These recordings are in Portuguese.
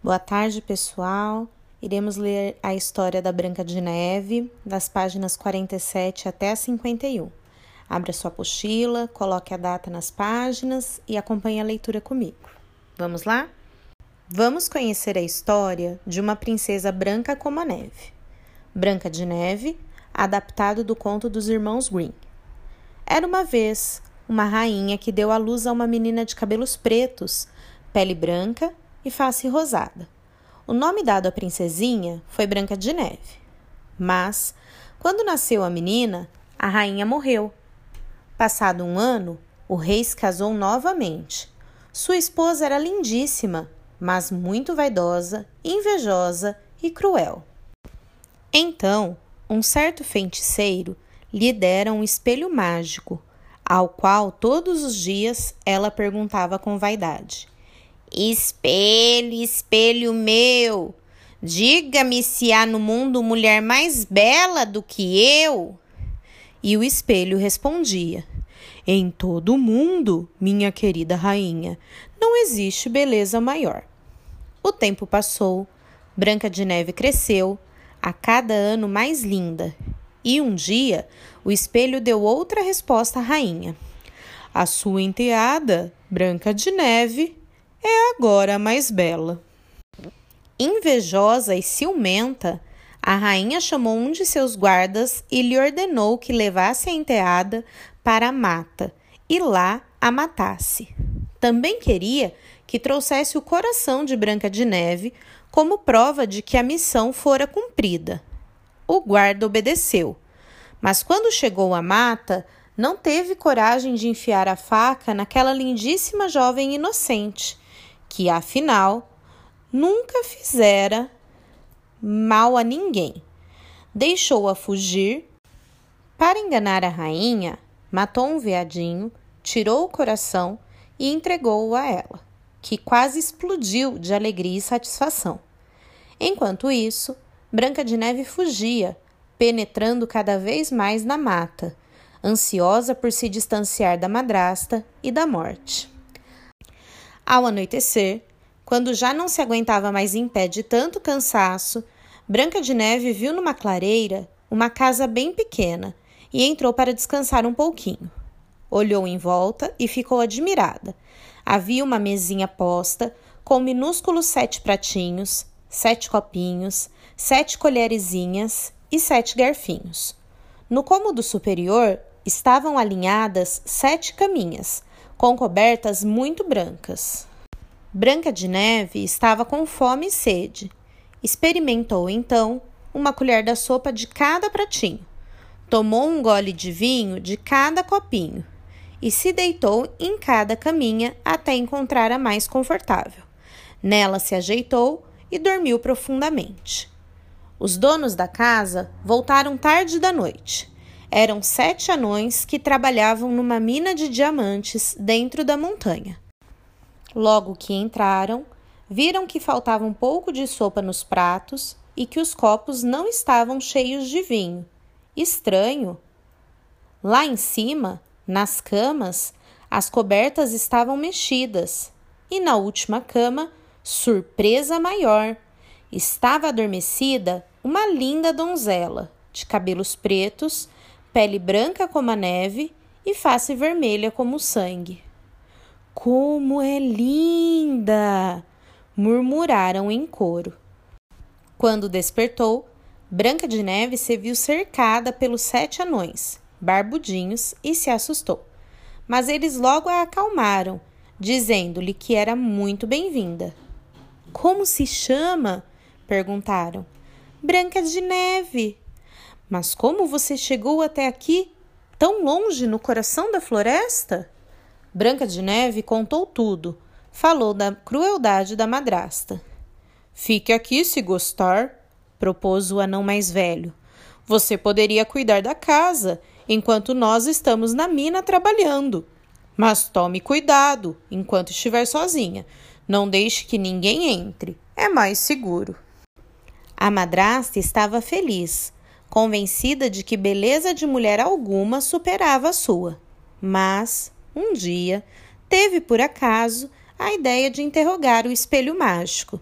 Boa tarde, pessoal. Iremos ler a história da Branca de Neve, das páginas 47 até 51. Abra sua apostila, coloque a data nas páginas e acompanhe a leitura comigo. Vamos lá? Vamos conhecer a história de uma princesa branca como a neve. Branca de Neve, adaptado do conto dos irmãos Green. Era uma vez uma rainha que deu à luz a uma menina de cabelos pretos, pele branca e face rosada. O nome dado à princesinha foi Branca de Neve. Mas, quando nasceu a menina, a rainha morreu. Passado um ano, o rei se casou novamente. Sua esposa era lindíssima, mas muito vaidosa, invejosa e cruel. Então, um certo feiticeiro lhe dera um espelho mágico, ao qual todos os dias ela perguntava com vaidade: Espelho, espelho meu, diga-me se há no mundo mulher mais bela do que eu. E o espelho respondia: Em todo o mundo, minha querida rainha, não existe beleza maior. O tempo passou, Branca de Neve cresceu, a cada ano mais linda, e um dia o espelho deu outra resposta à rainha. A sua enteada, Branca de Neve, é agora a mais bela. Invejosa e ciumenta, a rainha chamou um de seus guardas e lhe ordenou que levasse a enteada para a mata e lá a matasse. Também queria que trouxesse o coração de Branca de Neve como prova de que a missão fora cumprida. O guarda obedeceu, mas quando chegou à mata, não teve coragem de enfiar a faca naquela lindíssima jovem inocente que afinal nunca fizera mal a ninguém. Deixou-a fugir. Para enganar a rainha, matou um veadinho, tirou o coração e entregou-o a ela, que quase explodiu de alegria e satisfação. Enquanto isso, Branca de Neve fugia, penetrando cada vez mais na mata, ansiosa por se distanciar da madrasta e da morte. Ao anoitecer, quando já não se aguentava mais em pé de tanto cansaço, Branca de Neve viu numa clareira uma casa bem pequena e entrou para descansar um pouquinho. Olhou em volta e ficou admirada. Havia uma mesinha posta com minúsculos sete pratinhos, sete copinhos, sete colherezinhas e sete garfinhos. No cômodo superior estavam alinhadas sete caminhas, com cobertas muito brancas. Branca de Neve estava com fome e sede. Experimentou então uma colher da sopa de cada pratinho, tomou um gole de vinho de cada copinho e se deitou em cada caminha até encontrar a mais confortável. Nela se ajeitou e dormiu profundamente. Os donos da casa voltaram tarde da noite eram sete anões que trabalhavam numa mina de diamantes dentro da montanha. Logo que entraram, viram que faltava um pouco de sopa nos pratos e que os copos não estavam cheios de vinho. Estranho! Lá em cima, nas camas, as cobertas estavam mexidas e na última cama, surpresa maior, estava adormecida uma linda donzela de cabelos pretos pele branca como a neve e face vermelha como o sangue. Como é linda! murmuraram em coro. Quando despertou, Branca de Neve se viu cercada pelos sete anões, barbudinhos, e se assustou. Mas eles logo a acalmaram, dizendo-lhe que era muito bem-vinda. Como se chama? perguntaram. Branca de Neve, mas como você chegou até aqui, tão longe no coração da floresta? Branca de Neve contou tudo. Falou da crueldade da madrasta. Fique aqui se gostar, propôs o anão mais velho. Você poderia cuidar da casa enquanto nós estamos na mina trabalhando. Mas tome cuidado enquanto estiver sozinha. Não deixe que ninguém entre. É mais seguro. A madrasta estava feliz convencida de que beleza de mulher alguma superava a sua. Mas, um dia, teve por acaso a ideia de interrogar o espelho mágico.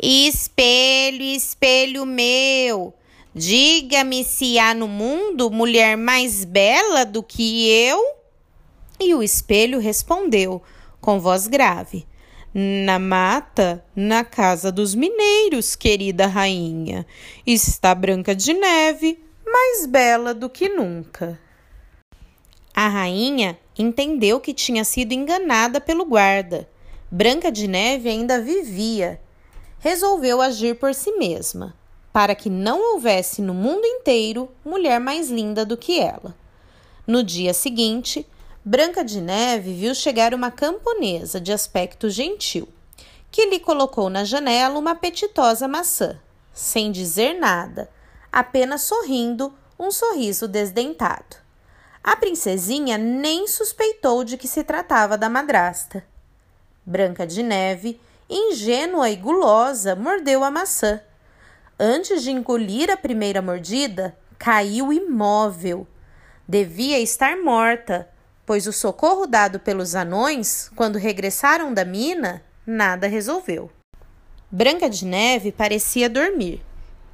Espelho, espelho meu, diga-me se há no mundo mulher mais bela do que eu? E o espelho respondeu, com voz grave: Na mata, na casa dos mineiros, querida rainha, está Branca de Neve, mais bela do que nunca. A rainha entendeu que tinha sido enganada pelo guarda. Branca de Neve ainda vivia resolveu agir por si mesma, para que não houvesse no mundo inteiro mulher mais linda do que ela. No dia seguinte, Branca de Neve viu chegar uma camponesa de aspecto gentil, que lhe colocou na janela uma apetitosa maçã, sem dizer nada, apenas sorrindo um sorriso desdentado. A princesinha nem suspeitou de que se tratava da madrasta. Branca de Neve ingênua e gulosa, mordeu a maçã. Antes de engolir a primeira mordida, caiu imóvel. Devia estar morta, pois o socorro dado pelos anões, quando regressaram da mina, nada resolveu. Branca de Neve parecia dormir.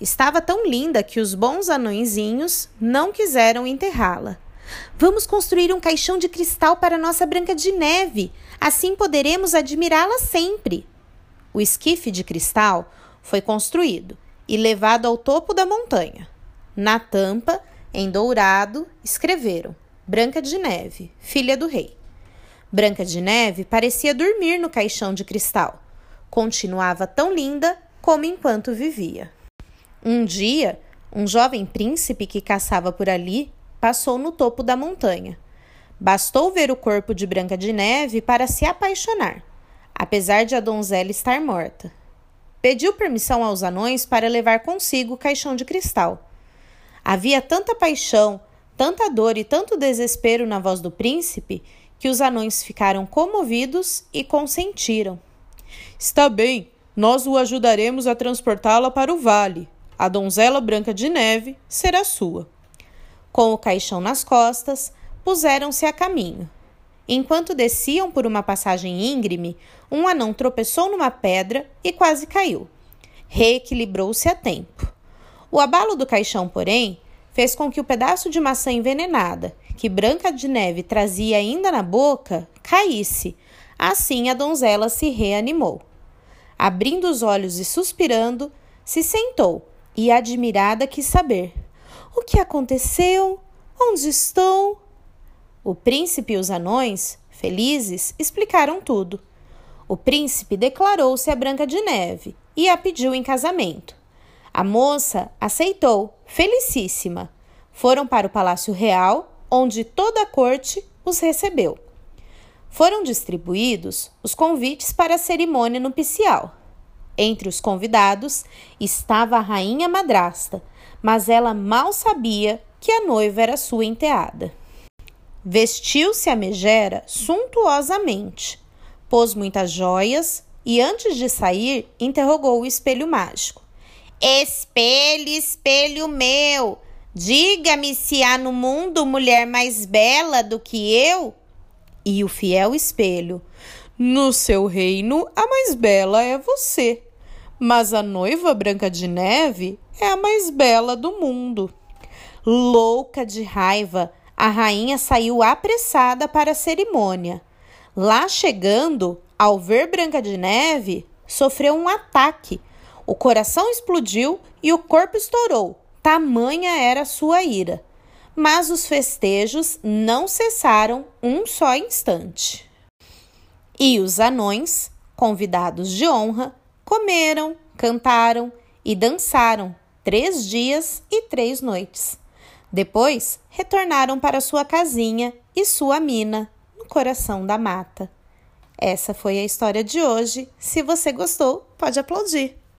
Estava tão linda que os bons anõezinhos não quiseram enterrá-la. Vamos construir um caixão de cristal para nossa Branca de Neve. Assim poderemos admirá-la sempre. O esquife de cristal foi construído e levado ao topo da montanha. Na tampa, em dourado, escreveram: Branca de Neve, filha do rei. Branca de Neve parecia dormir no caixão de cristal. Continuava tão linda como enquanto vivia. Um dia, um jovem príncipe que caçava por ali passou no topo da montanha. Bastou ver o corpo de Branca de Neve para se apaixonar apesar de a donzela estar morta. Pediu permissão aos anões para levar consigo o caixão de cristal. Havia tanta paixão, tanta dor e tanto desespero na voz do príncipe que os anões ficaram comovidos e consentiram. Está bem, nós o ajudaremos a transportá-la para o vale. A donzela branca de neve será sua. Com o caixão nas costas, puseram-se a caminho. Enquanto desciam por uma passagem íngreme, um anão tropeçou numa pedra e quase caiu. Reequilibrou-se a tempo. O abalo do caixão, porém, fez com que o pedaço de maçã envenenada, que Branca de Neve trazia ainda na boca, caísse. Assim a donzela se reanimou. Abrindo os olhos e suspirando, se sentou e, admirada, quis saber: O que aconteceu? Onde estou? O príncipe e os anões, felizes, explicaram tudo. O príncipe declarou-se a Branca de Neve e a pediu em casamento. A moça aceitou, felicíssima. Foram para o Palácio Real, onde toda a corte os recebeu. Foram distribuídos os convites para a cerimônia nupcial. Entre os convidados estava a rainha madrasta, mas ela mal sabia que a noiva era sua enteada. Vestiu-se a megera suntuosamente, pôs muitas joias e, antes de sair, interrogou o espelho mágico. Espelho, espelho meu, diga-me se há no mundo mulher mais bela do que eu? E o fiel espelho: No seu reino, a mais bela é você, mas a noiva Branca de Neve é a mais bela do mundo. Louca de raiva, a rainha saiu apressada para a cerimônia. Lá chegando, ao ver Branca de Neve, sofreu um ataque. O coração explodiu e o corpo estourou. Tamanha era sua ira. Mas os festejos não cessaram um só instante. E os anões, convidados de honra, comeram, cantaram e dançaram três dias e três noites. Depois, retornaram para sua casinha e sua mina, no coração da mata. Essa foi a história de hoje. Se você gostou, pode aplaudir.